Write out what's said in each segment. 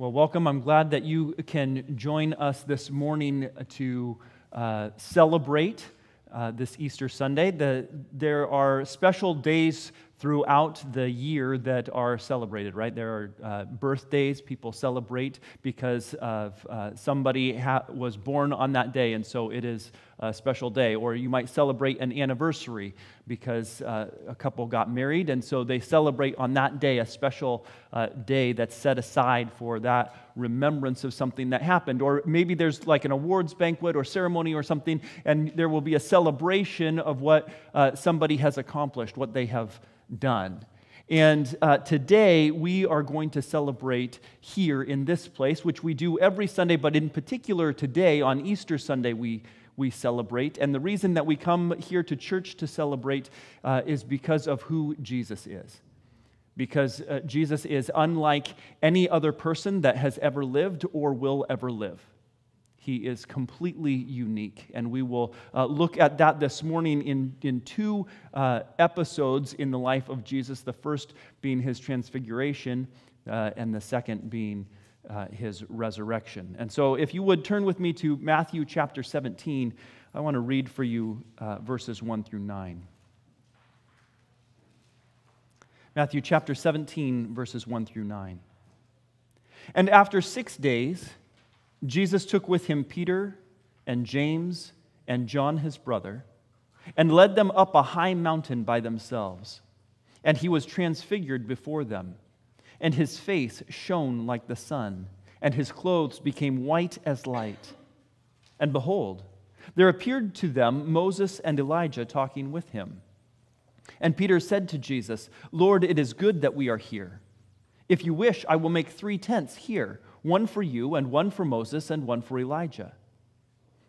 Well, welcome. I'm glad that you can join us this morning to uh, celebrate uh, this Easter Sunday. The, there are special days throughout the year that are celebrated, right? There are uh, birthdays people celebrate because of uh, somebody ha- was born on that day, and so it is a special day. Or you might celebrate an anniversary because uh, a couple got married, and so they celebrate on that day a special uh, day that's set aside for that remembrance of something that happened. Or maybe there's like an awards banquet or ceremony or something, and there will be a celebration of what uh, somebody has accomplished, what they have done. And uh, today we are going to celebrate here in this place, which we do every Sunday, but in particular today on Easter Sunday we, we celebrate. And the reason that we come here to church to celebrate uh, is because of who Jesus is. Because uh, Jesus is unlike any other person that has ever lived or will ever live. He is completely unique. And we will uh, look at that this morning in, in two uh, episodes in the life of Jesus the first being his transfiguration, uh, and the second being uh, his resurrection. And so, if you would turn with me to Matthew chapter 17, I want to read for you uh, verses 1 through 9. Matthew chapter 17, verses 1 through 9. And after six days, Jesus took with him Peter and James and John his brother and led them up a high mountain by themselves. And he was transfigured before them, and his face shone like the sun, and his clothes became white as light. And behold, there appeared to them Moses and Elijah talking with him. And Peter said to Jesus, Lord, it is good that we are here. If you wish, I will make three tents here one for you, and one for Moses, and one for Elijah.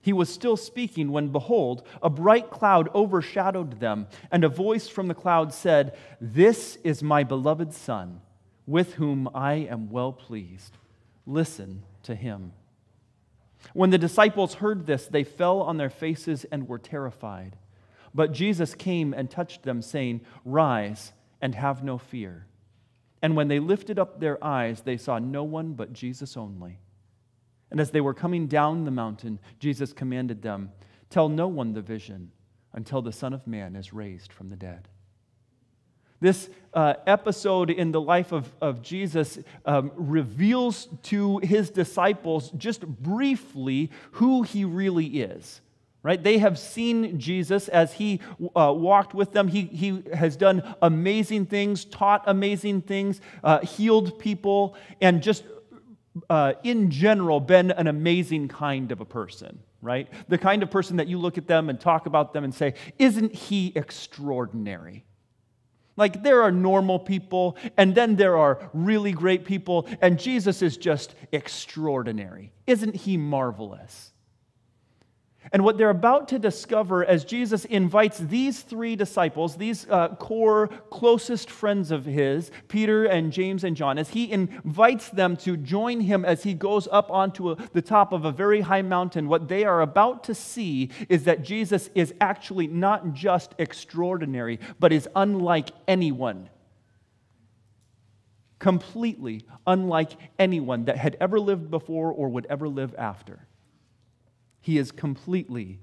He was still speaking when, behold, a bright cloud overshadowed them, and a voice from the cloud said, This is my beloved Son, with whom I am well pleased. Listen to him. When the disciples heard this, they fell on their faces and were terrified. But Jesus came and touched them, saying, Rise and have no fear. And when they lifted up their eyes, they saw no one but Jesus only. And as they were coming down the mountain, Jesus commanded them, Tell no one the vision until the Son of Man is raised from the dead. This uh, episode in the life of, of Jesus um, reveals to his disciples just briefly who he really is right? They have seen Jesus as he uh, walked with them. He, he has done amazing things, taught amazing things, uh, healed people, and just uh, in general been an amazing kind of a person, right? The kind of person that you look at them and talk about them and say, Isn't he extraordinary? Like, there are normal people, and then there are really great people, and Jesus is just extraordinary. Isn't he marvelous? And what they're about to discover as Jesus invites these three disciples, these uh, core closest friends of his, Peter and James and John, as he invites them to join him as he goes up onto a, the top of a very high mountain, what they are about to see is that Jesus is actually not just extraordinary, but is unlike anyone. Completely unlike anyone that had ever lived before or would ever live after. He is completely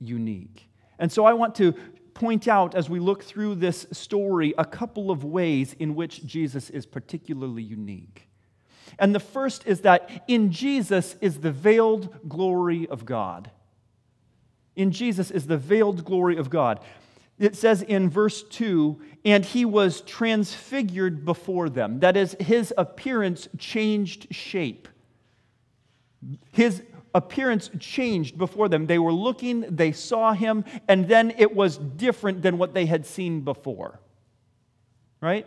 unique. And so I want to point out as we look through this story a couple of ways in which Jesus is particularly unique. And the first is that in Jesus is the veiled glory of God. In Jesus is the veiled glory of God. It says in verse 2 and he was transfigured before them. That is, his appearance changed shape. His appearance changed before them. They were looking, they saw him, and then it was different than what they had seen before. Right?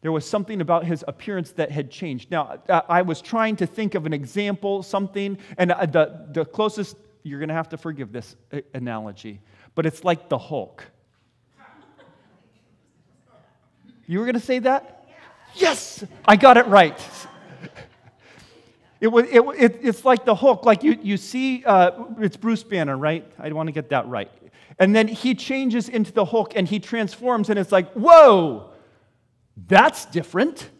There was something about his appearance that had changed. Now, I was trying to think of an example, something, and uh, the, the closest, you're going to have to forgive this uh, analogy, but it's like the Hulk. You were going to say that? Yes, I got it right. It, it, it, it's like the Hulk, like you, you see, uh, it's Bruce Banner, right? I want to get that right. And then he changes into the Hulk and he transforms, and it's like, whoa, that's different.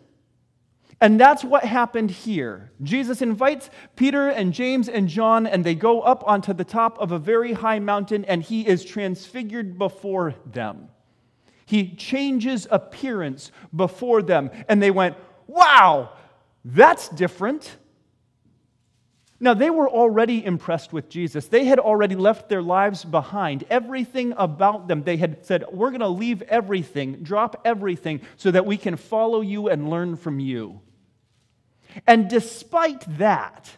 And that's what happened here. Jesus invites Peter and James and John, and they go up onto the top of a very high mountain, and he is transfigured before them. He changes appearance before them, and they went, Wow, that's different. Now, they were already impressed with Jesus. They had already left their lives behind. Everything about them, they had said, We're going to leave everything, drop everything, so that we can follow you and learn from you. And despite that,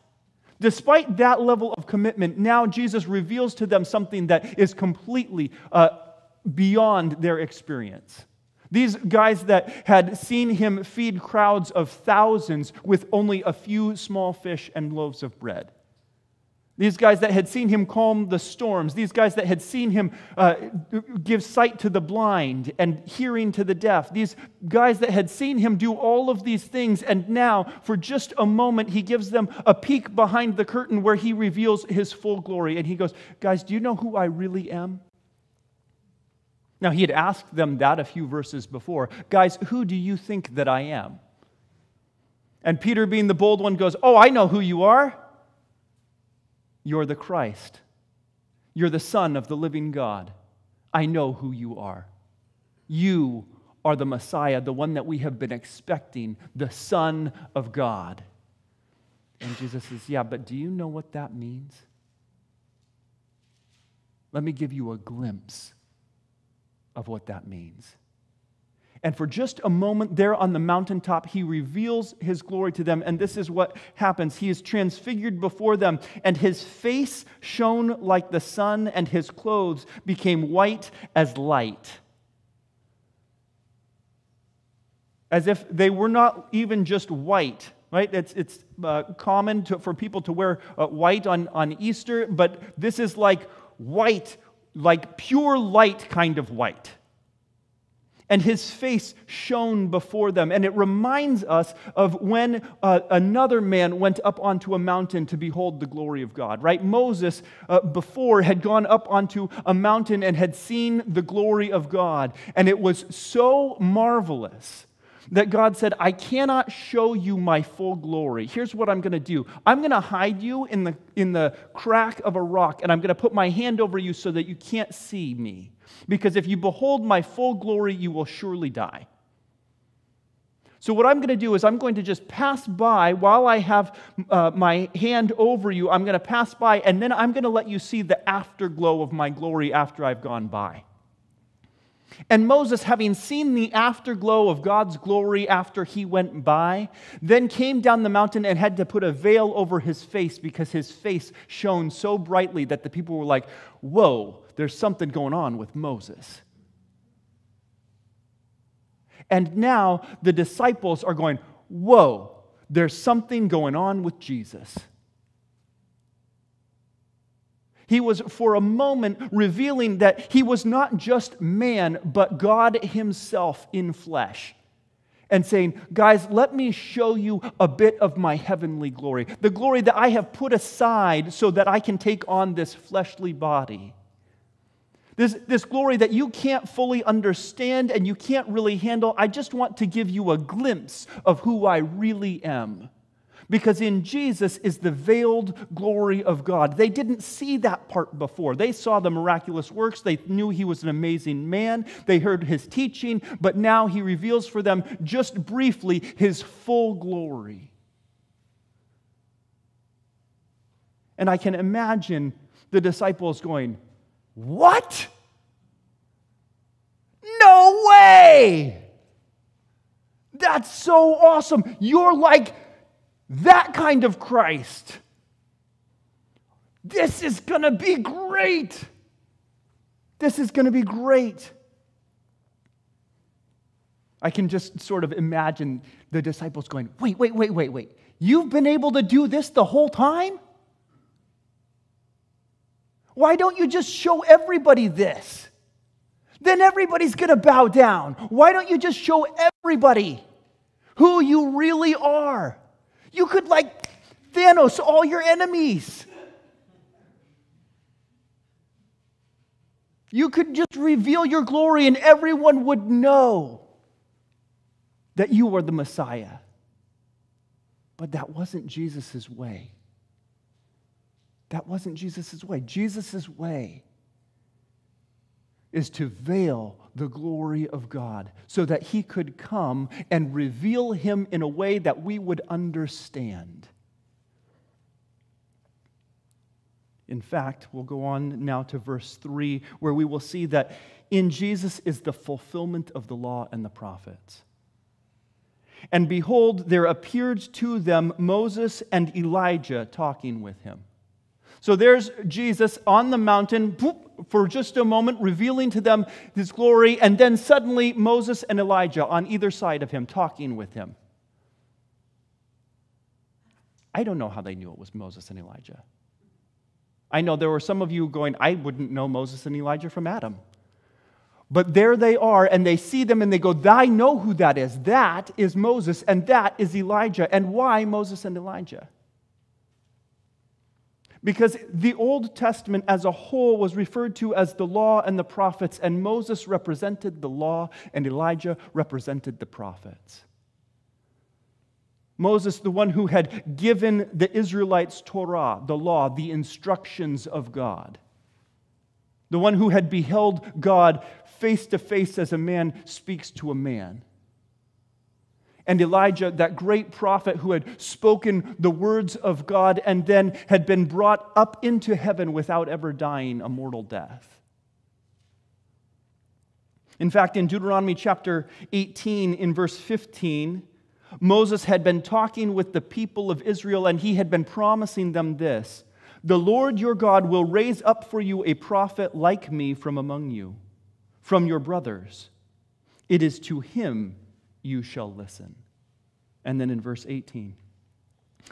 despite that level of commitment, now Jesus reveals to them something that is completely uh, beyond their experience. These guys that had seen him feed crowds of thousands with only a few small fish and loaves of bread. These guys that had seen him calm the storms, these guys that had seen him uh, give sight to the blind and hearing to the deaf, these guys that had seen him do all of these things, and now, for just a moment, he gives them a peek behind the curtain where he reveals his full glory. And he goes, Guys, do you know who I really am? Now, he had asked them that a few verses before. Guys, who do you think that I am? And Peter, being the bold one, goes, Oh, I know who you are. You're the Christ. You're the Son of the living God. I know who you are. You are the Messiah, the one that we have been expecting, the Son of God. And Jesus says, Yeah, but do you know what that means? Let me give you a glimpse of what that means. And for just a moment there on the mountaintop, he reveals his glory to them. And this is what happens He is transfigured before them, and his face shone like the sun, and his clothes became white as light. As if they were not even just white, right? It's, it's uh, common to, for people to wear uh, white on, on Easter, but this is like white, like pure light kind of white and his face shone before them. And it reminds us of when uh, another man went up onto a mountain to behold the glory of God, right? Moses uh, before had gone up onto a mountain and had seen the glory of God, and it was so marvelous that God said, I cannot show you my full glory. Here's what I'm going to do I'm going to hide you in the, in the crack of a rock, and I'm going to put my hand over you so that you can't see me. Because if you behold my full glory, you will surely die. So, what I'm going to do is, I'm going to just pass by while I have uh, my hand over you. I'm going to pass by, and then I'm going to let you see the afterglow of my glory after I've gone by. And Moses, having seen the afterglow of God's glory after he went by, then came down the mountain and had to put a veil over his face because his face shone so brightly that the people were like, Whoa, there's something going on with Moses. And now the disciples are going, Whoa, there's something going on with Jesus. He was for a moment revealing that he was not just man, but God himself in flesh. And saying, guys, let me show you a bit of my heavenly glory, the glory that I have put aside so that I can take on this fleshly body. This, this glory that you can't fully understand and you can't really handle. I just want to give you a glimpse of who I really am because in Jesus is the veiled glory of God. They didn't see that part before. They saw the miraculous works, they knew he was an amazing man, they heard his teaching, but now he reveals for them just briefly his full glory. And I can imagine the disciples going, What? No way! That's so awesome. You're like that kind of Christ. This is going to be great. This is going to be great. I can just sort of imagine the disciples going, Wait, wait, wait, wait, wait. You've been able to do this the whole time? Why don't you just show everybody this? Then everybody's going to bow down. Why don't you just show everybody who you really are? You could, like, Thanos all your enemies. You could just reveal your glory and everyone would know that you are the Messiah. But that wasn't Jesus' way. That wasn't Jesus' way. Jesus' way is to veil the glory of God so that he could come and reveal him in a way that we would understand. In fact, we'll go on now to verse 3, where we will see that in Jesus is the fulfillment of the law and the prophets. And behold, there appeared to them Moses and Elijah talking with him. So there's Jesus on the mountain for just a moment, revealing to them his glory, and then suddenly Moses and Elijah on either side of him talking with him. I don't know how they knew it was Moses and Elijah. I know there were some of you going, I wouldn't know Moses and Elijah from Adam. But there they are, and they see them and they go, I know who that is. That is Moses, and that is Elijah. And why Moses and Elijah? Because the Old Testament as a whole was referred to as the law and the prophets, and Moses represented the law, and Elijah represented the prophets. Moses, the one who had given the Israelites Torah, the law, the instructions of God. The one who had beheld God face to face as a man speaks to a man and Elijah, that great prophet who had spoken the words of God and then had been brought up into heaven without ever dying a mortal death. In fact, in Deuteronomy chapter 18, in verse 15, Moses had been talking with the people of Israel and he had been promising them this The Lord your God will raise up for you a prophet like me from among you, from your brothers. It is to him you shall listen. And then in verse 18,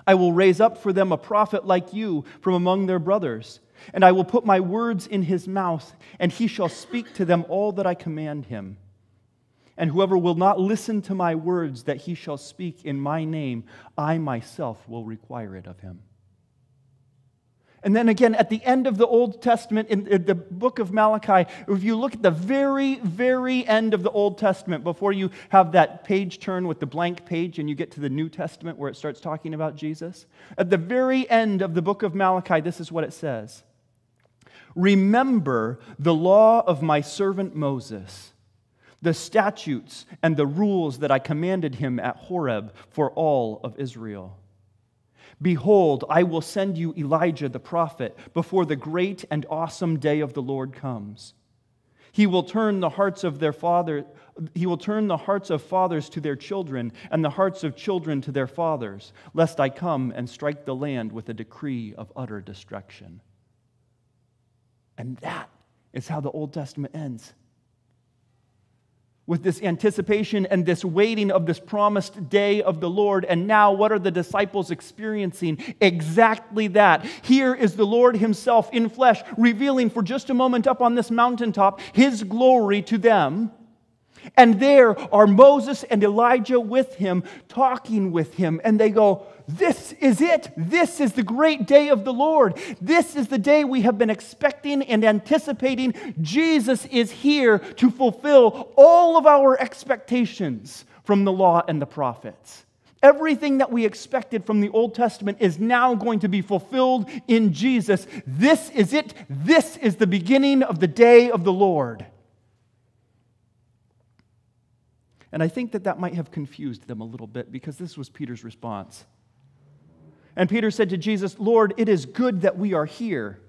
I will raise up for them a prophet like you from among their brothers, and I will put my words in his mouth, and he shall speak to them all that I command him. And whoever will not listen to my words that he shall speak in my name, I myself will require it of him. And then again, at the end of the Old Testament, in the book of Malachi, if you look at the very, very end of the Old Testament, before you have that page turn with the blank page and you get to the New Testament where it starts talking about Jesus, at the very end of the book of Malachi, this is what it says Remember the law of my servant Moses, the statutes and the rules that I commanded him at Horeb for all of Israel. Behold, I will send you Elijah the prophet before the great and awesome day of the Lord comes. He will turn the hearts of their father he will turn the hearts of fathers to their children and the hearts of children to their fathers, lest I come and strike the land with a decree of utter destruction. And that is how the Old Testament ends with this anticipation and this waiting of this promised day of the Lord. And now, what are the disciples experiencing? Exactly that. Here is the Lord Himself in flesh, revealing for just a moment up on this mountaintop His glory to them. And there are Moses and Elijah with him, talking with him. And they go, This is it. This is the great day of the Lord. This is the day we have been expecting and anticipating. Jesus is here to fulfill all of our expectations from the law and the prophets. Everything that we expected from the Old Testament is now going to be fulfilled in Jesus. This is it. This is the beginning of the day of the Lord. And I think that that might have confused them a little bit because this was Peter's response. And Peter said to Jesus, Lord, it is good that we are here.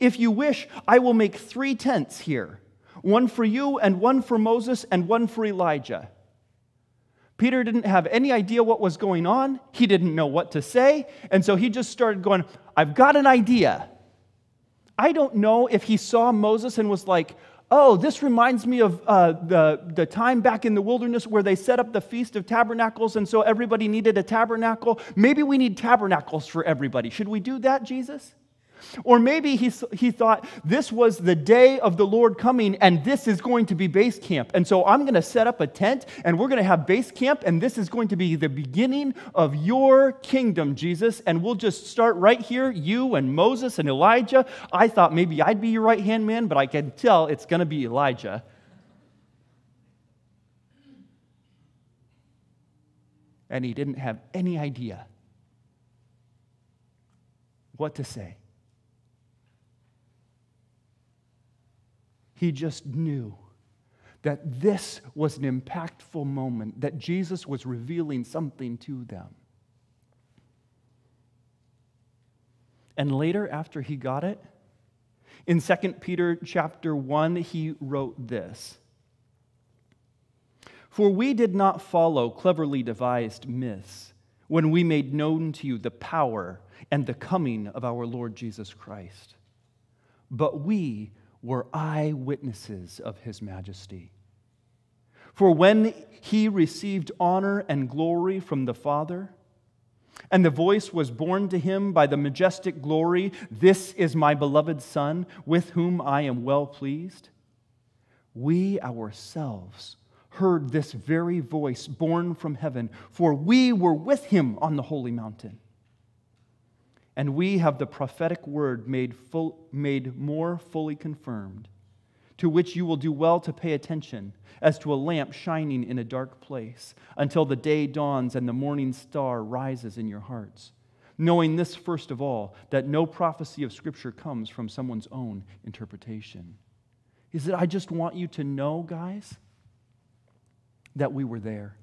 If you wish, I will make three tents here one for you, and one for Moses, and one for Elijah. Peter didn't have any idea what was going on. He didn't know what to say. And so he just started going, I've got an idea. I don't know if he saw Moses and was like, oh, this reminds me of uh, the, the time back in the wilderness where they set up the Feast of Tabernacles, and so everybody needed a tabernacle. Maybe we need tabernacles for everybody. Should we do that, Jesus? Or maybe he, he thought this was the day of the Lord coming and this is going to be base camp. And so I'm going to set up a tent and we're going to have base camp and this is going to be the beginning of your kingdom, Jesus. And we'll just start right here, you and Moses and Elijah. I thought maybe I'd be your right hand man, but I can tell it's going to be Elijah. and he didn't have any idea what to say. He just knew that this was an impactful moment, that Jesus was revealing something to them. And later, after he got it, in 2 Peter chapter 1, he wrote this For we did not follow cleverly devised myths when we made known to you the power and the coming of our Lord Jesus Christ, but we were eyewitnesses of his majesty. For when he received honor and glory from the Father, and the voice was borne to him by the majestic glory This is my beloved Son, with whom I am well pleased. We ourselves heard this very voice borne from heaven, for we were with him on the holy mountain. And we have the prophetic word made, full, made more fully confirmed, to which you will do well to pay attention, as to a lamp shining in a dark place, until the day dawns and the morning star rises in your hearts. Knowing this, first of all, that no prophecy of Scripture comes from someone's own interpretation. He said, I just want you to know, guys, that we were there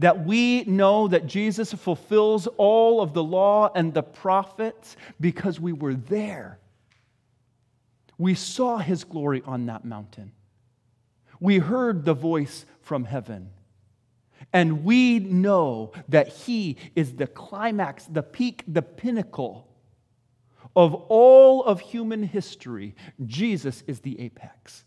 that we know that Jesus fulfills all of the law and the prophets because we were there. We saw his glory on that mountain. We heard the voice from heaven. And we know that he is the climax, the peak, the pinnacle of all of human history. Jesus is the apex.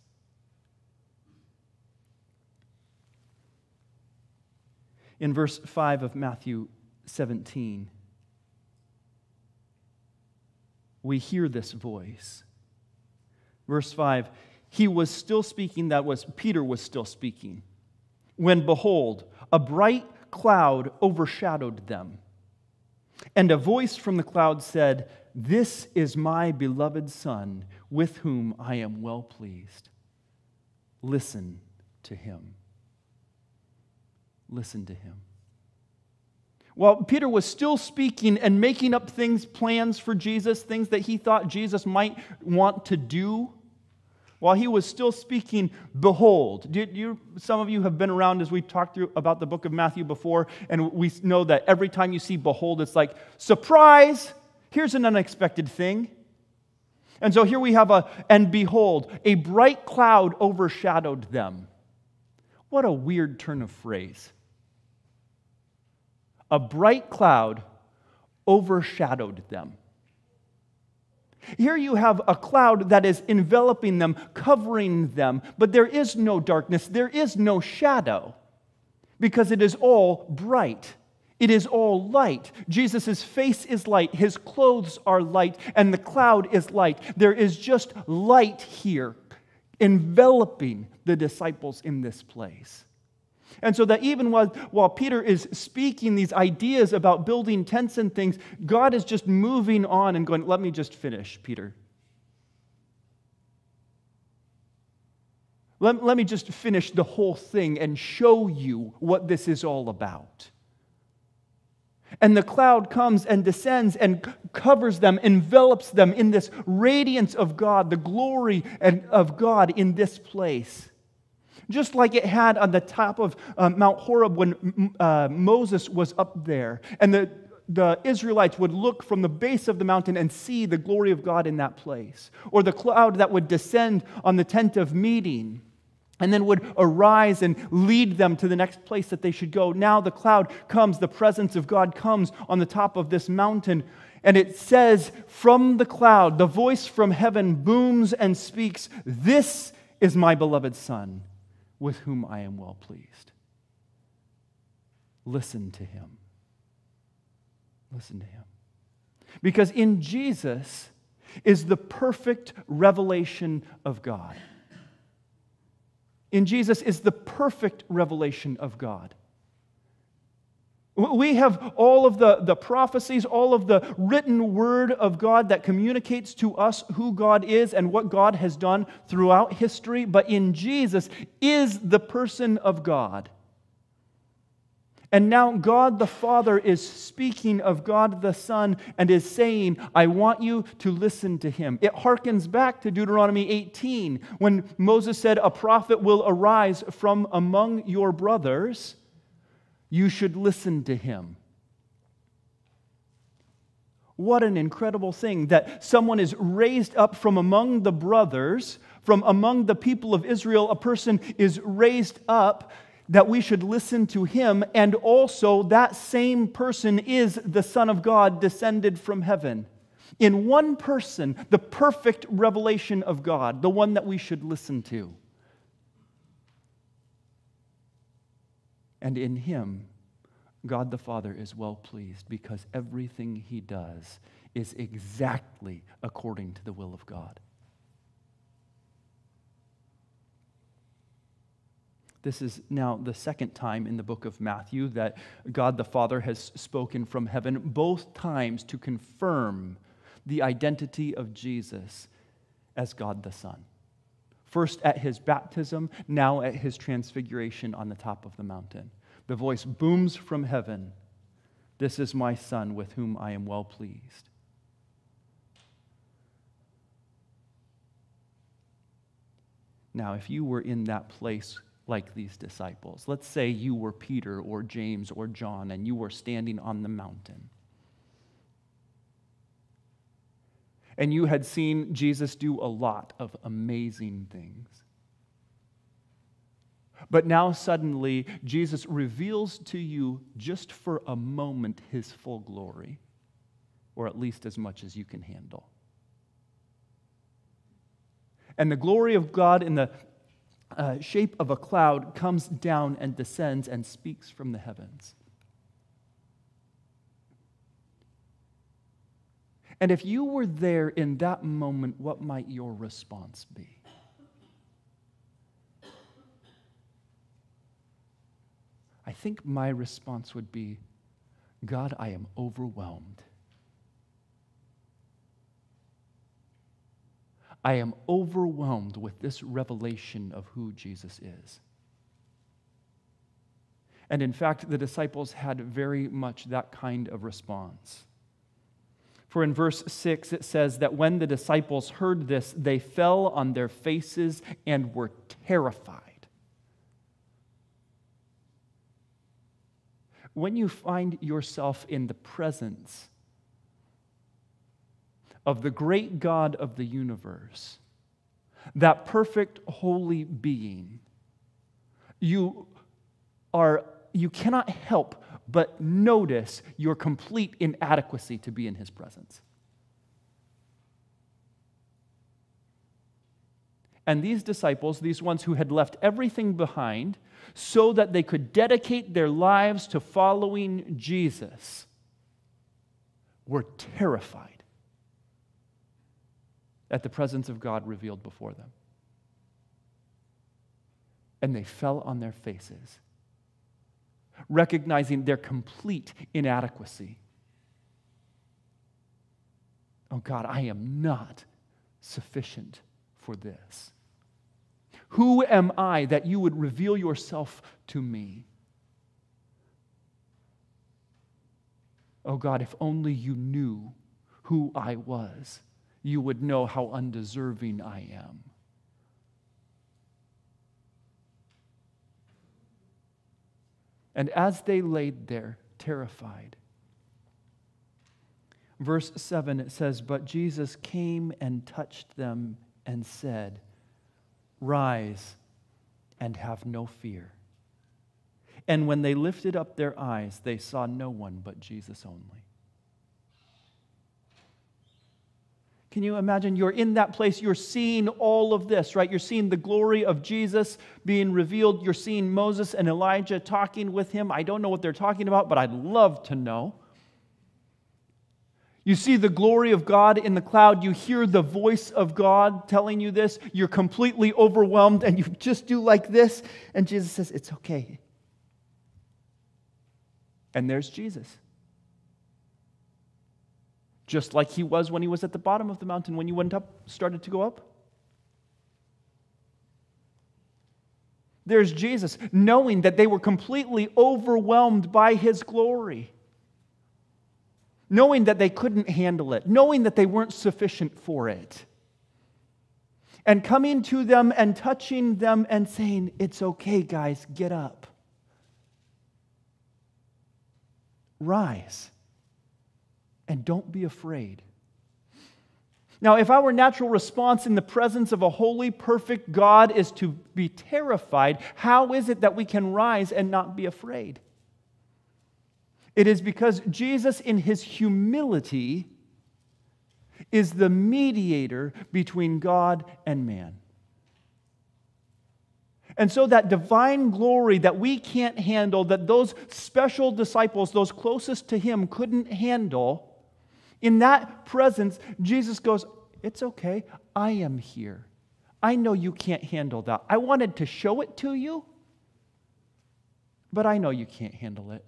In verse 5 of Matthew 17, we hear this voice. Verse 5 He was still speaking, that was, Peter was still speaking, when behold, a bright cloud overshadowed them. And a voice from the cloud said, This is my beloved Son, with whom I am well pleased. Listen to him listen to him. While Peter was still speaking and making up things, plans for Jesus, things that he thought Jesus might want to do, while he was still speaking, behold. Did you, some of you have been around as we talked through about the book of Matthew before, and we know that every time you see behold, it's like, surprise, here's an unexpected thing. And so here we have a, and behold, a bright cloud overshadowed them. What a weird turn of phrase a bright cloud overshadowed them. Here you have a cloud that is enveloping them, covering them, but there is no darkness, there is no shadow, because it is all bright. It is all light. Jesus' face is light, his clothes are light, and the cloud is light. There is just light here enveloping the disciples in this place. And so that even while, while Peter is speaking these ideas about building tents and things, God is just moving on and going, let me just finish, Peter. Let, let me just finish the whole thing and show you what this is all about. And the cloud comes and descends and covers them, envelops them in this radiance of God, the glory of God in this place just like it had on the top of uh, Mount Horeb when uh, Moses was up there. And the, the Israelites would look from the base of the mountain and see the glory of God in that place. Or the cloud that would descend on the tent of meeting and then would arise and lead them to the next place that they should go. Now the cloud comes, the presence of God comes on the top of this mountain. And it says, from the cloud, the voice from heaven booms and speaks, This is my beloved Son with whom I am well pleased. Listen to him. Listen to him. Because in Jesus is the perfect revelation of God. In Jesus is the perfect revelation of God. We have all of the, the prophecies, all of the written word of God that communicates to us who God is and what God has done throughout history. But in Jesus is the person of God. And now God the Father is speaking of God the Son and is saying, I want you to listen to him. It harkens back to Deuteronomy 18 when Moses said, A prophet will arise from among your brothers. You should listen to him. What an incredible thing that someone is raised up from among the brothers, from among the people of Israel. A person is raised up that we should listen to him, and also that same person is the Son of God descended from heaven. In one person, the perfect revelation of God, the one that we should listen to. And in him, God the Father is well pleased because everything he does is exactly according to the will of God. This is now the second time in the book of Matthew that God the Father has spoken from heaven, both times to confirm the identity of Jesus as God the Son. First at his baptism, now at his transfiguration on the top of the mountain. The voice booms from heaven This is my Son with whom I am well pleased. Now, if you were in that place like these disciples. Let's say you were Peter or James or John and you were standing on the mountain. And you had seen Jesus do a lot of amazing things. But now suddenly, Jesus reveals to you just for a moment his full glory, or at least as much as you can handle. And the glory of God in the uh, shape of a cloud comes down and descends and speaks from the heavens. And if you were there in that moment, what might your response be? I think my response would be God, I am overwhelmed. I am overwhelmed with this revelation of who Jesus is. And in fact, the disciples had very much that kind of response. For in verse 6, it says that when the disciples heard this, they fell on their faces and were terrified. When you find yourself in the presence of the great God of the universe, that perfect holy being, you are you cannot help but notice your complete inadequacy to be in his presence. And these disciples, these ones who had left everything behind so that they could dedicate their lives to following Jesus, were terrified at the presence of God revealed before them. And they fell on their faces, recognizing their complete inadequacy. Oh God, I am not sufficient for this. Who am I that you would reveal yourself to me? Oh God, if only you knew who I was you would know how undeserving I am. And as they laid there, terrified, verse 7 it says, But Jesus came and touched them and said, Rise and have no fear. And when they lifted up their eyes, they saw no one but Jesus only. Can you imagine? You're in that place, you're seeing all of this, right? You're seeing the glory of Jesus being revealed. You're seeing Moses and Elijah talking with him. I don't know what they're talking about, but I'd love to know. You see the glory of God in the cloud. You hear the voice of God telling you this. You're completely overwhelmed, and you just do like this. And Jesus says, It's okay. And there's Jesus just like he was when he was at the bottom of the mountain when you went up, started to go up? There's Jesus, knowing that they were completely overwhelmed by his glory, knowing that they couldn't handle it, knowing that they weren't sufficient for it, and coming to them and touching them and saying, It's okay, guys, get up. Rise and don't be afraid. Now, if our natural response in the presence of a holy, perfect God is to be terrified, how is it that we can rise and not be afraid? It is because Jesus, in his humility, is the mediator between God and man. And so, that divine glory that we can't handle, that those special disciples, those closest to him, couldn't handle, in that presence, Jesus goes, It's okay. I am here. I know you can't handle that. I wanted to show it to you, but I know you can't handle it.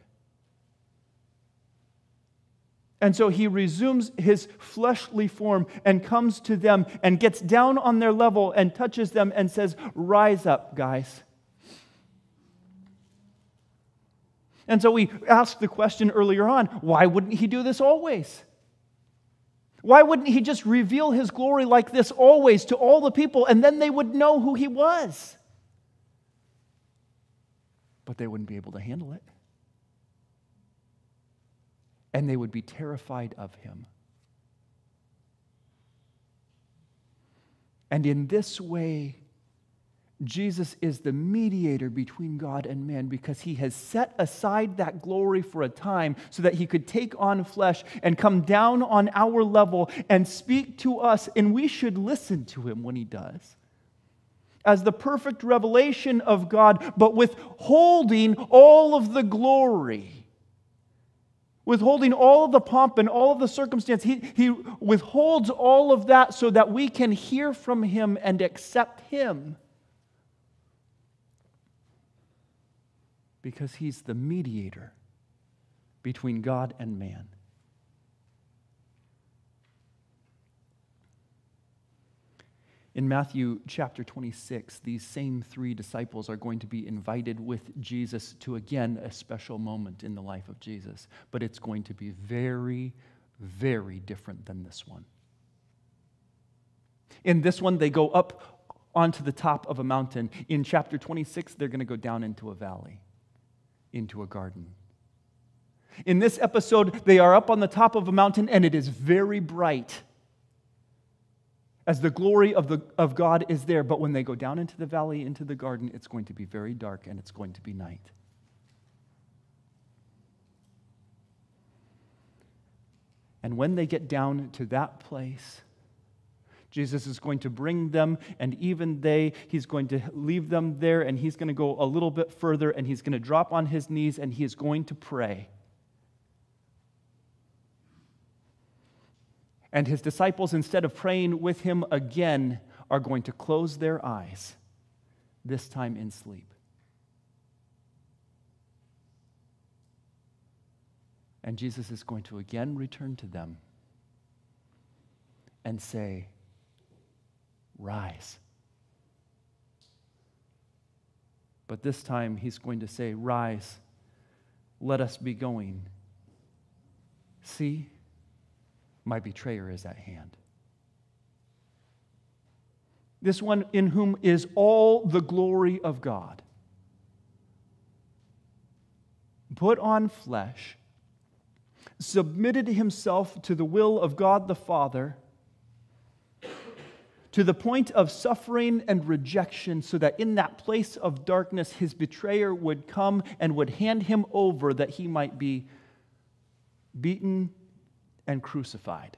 And so he resumes his fleshly form and comes to them and gets down on their level and touches them and says, Rise up, guys. And so we asked the question earlier on why wouldn't he do this always? Why wouldn't he just reveal his glory like this always to all the people and then they would know who he was? But they wouldn't be able to handle it. And they would be terrified of him. And in this way, Jesus is the mediator between God and man because he has set aside that glory for a time so that he could take on flesh and come down on our level and speak to us, and we should listen to him when he does. As the perfect revelation of God, but withholding all of the glory, withholding all of the pomp and all of the circumstance. He, he withholds all of that so that we can hear from him and accept him. Because he's the mediator between God and man. In Matthew chapter 26, these same three disciples are going to be invited with Jesus to again a special moment in the life of Jesus, but it's going to be very, very different than this one. In this one, they go up onto the top of a mountain. In chapter 26, they're going to go down into a valley into a garden. In this episode, they are up on the top of a mountain and it is very bright as the glory of, the, of God is there. But when they go down into the valley, into the garden, it's going to be very dark and it's going to be night. And when they get down to that place, Jesus is going to bring them, and even they, he's going to leave them there, and he's going to go a little bit further, and he's going to drop on his knees, and he is going to pray. And his disciples, instead of praying with him again, are going to close their eyes, this time in sleep. And Jesus is going to again return to them and say, Rise. But this time he's going to say, Rise, let us be going. See, my betrayer is at hand. This one in whom is all the glory of God. Put on flesh, submitted himself to the will of God the Father to the point of suffering and rejection, so that in that place of darkness, his betrayer would come and would hand him over that he might be beaten and crucified.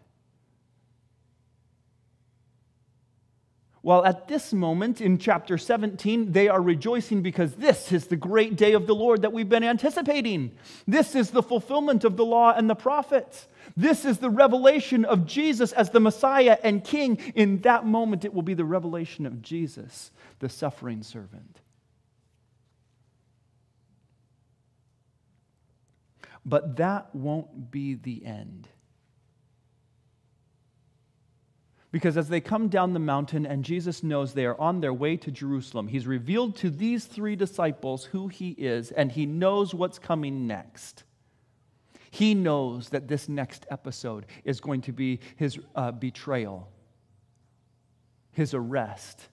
While at this moment in chapter 17, they are rejoicing because this is the great day of the Lord that we've been anticipating. This is the fulfillment of the law and the prophets. This is the revelation of Jesus as the Messiah and King. In that moment, it will be the revelation of Jesus, the suffering servant. But that won't be the end. Because as they come down the mountain and Jesus knows they are on their way to Jerusalem, he's revealed to these three disciples who he is, and he knows what's coming next. He knows that this next episode is going to be his uh, betrayal, his arrest,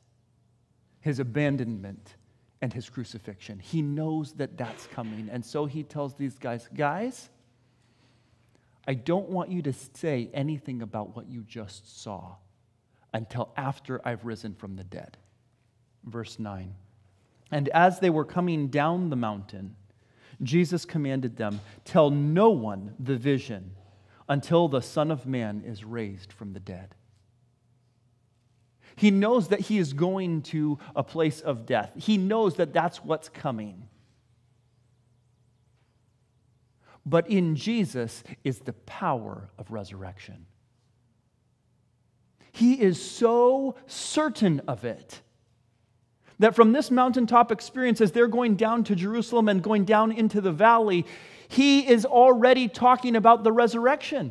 his abandonment, and his crucifixion. He knows that that's coming. And so he tells these guys, guys, I don't want you to say anything about what you just saw until after I've risen from the dead. Verse 9. And as they were coming down the mountain, Jesus commanded them, Tell no one the vision until the Son of Man is raised from the dead. He knows that he is going to a place of death. He knows that that's what's coming. But in Jesus is the power of resurrection. He is so certain of it that from this mountaintop experience, as they're going down to Jerusalem and going down into the valley, he is already talking about the resurrection.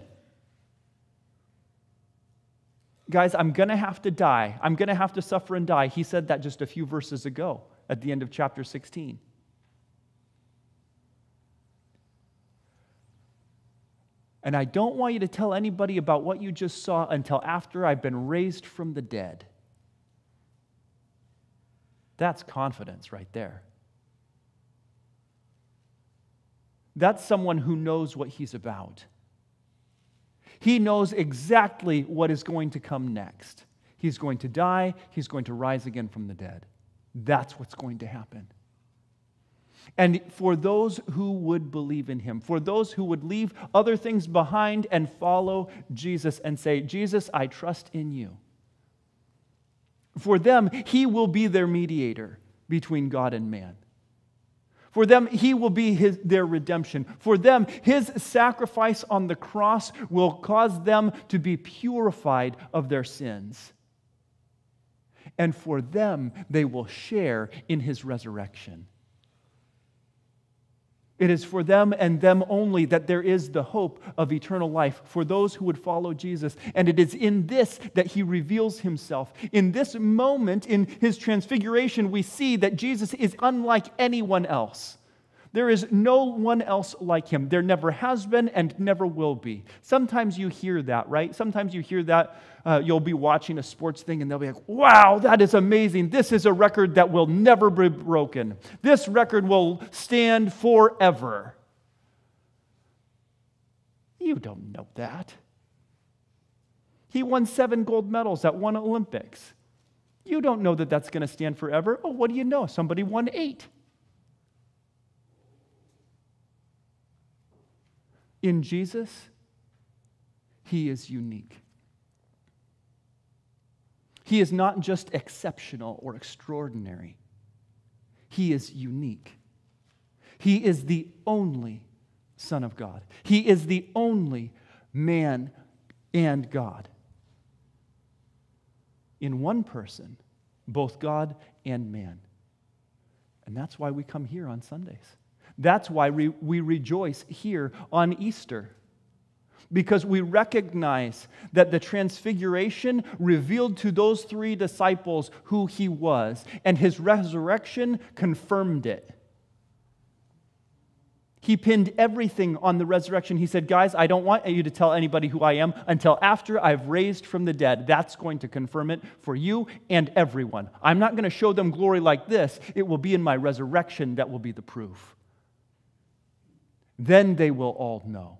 Guys, I'm going to have to die. I'm going to have to suffer and die. He said that just a few verses ago at the end of chapter 16. And I don't want you to tell anybody about what you just saw until after I've been raised from the dead. That's confidence right there. That's someone who knows what he's about. He knows exactly what is going to come next. He's going to die, he's going to rise again from the dead. That's what's going to happen. And for those who would believe in him, for those who would leave other things behind and follow Jesus and say, Jesus, I trust in you. For them, he will be their mediator between God and man. For them, he will be his, their redemption. For them, his sacrifice on the cross will cause them to be purified of their sins. And for them, they will share in his resurrection. It is for them and them only that there is the hope of eternal life for those who would follow Jesus. And it is in this that he reveals himself. In this moment, in his transfiguration, we see that Jesus is unlike anyone else. There is no one else like him. There never has been and never will be. Sometimes you hear that, right? Sometimes you hear that. Uh, you'll be watching a sports thing and they'll be like, wow, that is amazing. This is a record that will never be broken. This record will stand forever. You don't know that. He won seven gold medals at one Olympics. You don't know that that's going to stand forever. Oh, what do you know? Somebody won eight. In Jesus, he is unique. He is not just exceptional or extraordinary, he is unique. He is the only Son of God, he is the only man and God. In one person, both God and man. And that's why we come here on Sundays. That's why we, we rejoice here on Easter. Because we recognize that the transfiguration revealed to those three disciples who he was, and his resurrection confirmed it. He pinned everything on the resurrection. He said, Guys, I don't want you to tell anybody who I am until after I've raised from the dead. That's going to confirm it for you and everyone. I'm not going to show them glory like this. It will be in my resurrection that will be the proof. Then they will all know.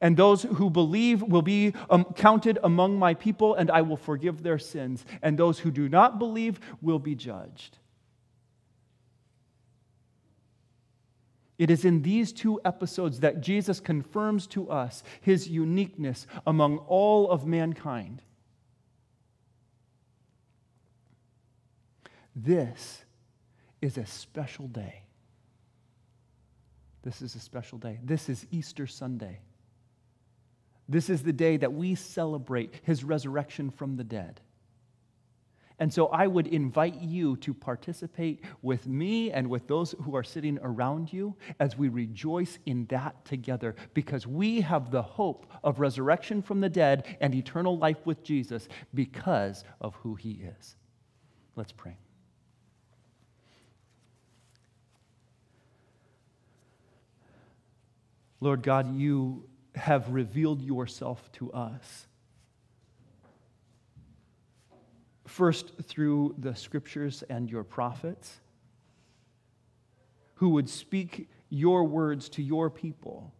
And those who believe will be um, counted among my people, and I will forgive their sins. And those who do not believe will be judged. It is in these two episodes that Jesus confirms to us his uniqueness among all of mankind. This is a special day. This is a special day. This is Easter Sunday. This is the day that we celebrate his resurrection from the dead. And so I would invite you to participate with me and with those who are sitting around you as we rejoice in that together because we have the hope of resurrection from the dead and eternal life with Jesus because of who he is. Let's pray. Lord God, you have revealed yourself to us. First, through the scriptures and your prophets, who would speak your words to your people.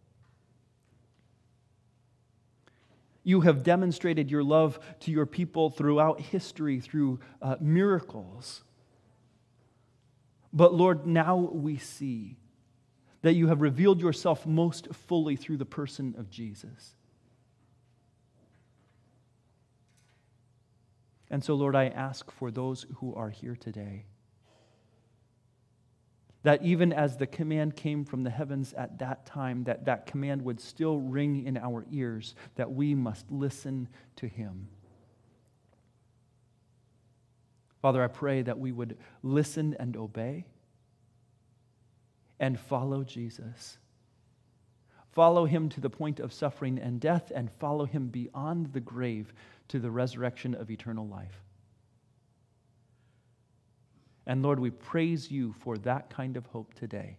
You have demonstrated your love to your people throughout history through uh, miracles. But Lord, now we see that you have revealed yourself most fully through the person of Jesus. And so, Lord, I ask for those who are here today that even as the command came from the heavens at that time, that that command would still ring in our ears, that we must listen to him. Father, I pray that we would listen and obey and follow Jesus. Follow him to the point of suffering and death, and follow him beyond the grave to the resurrection of eternal life. And Lord, we praise you for that kind of hope today.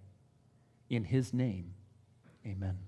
In his name, amen.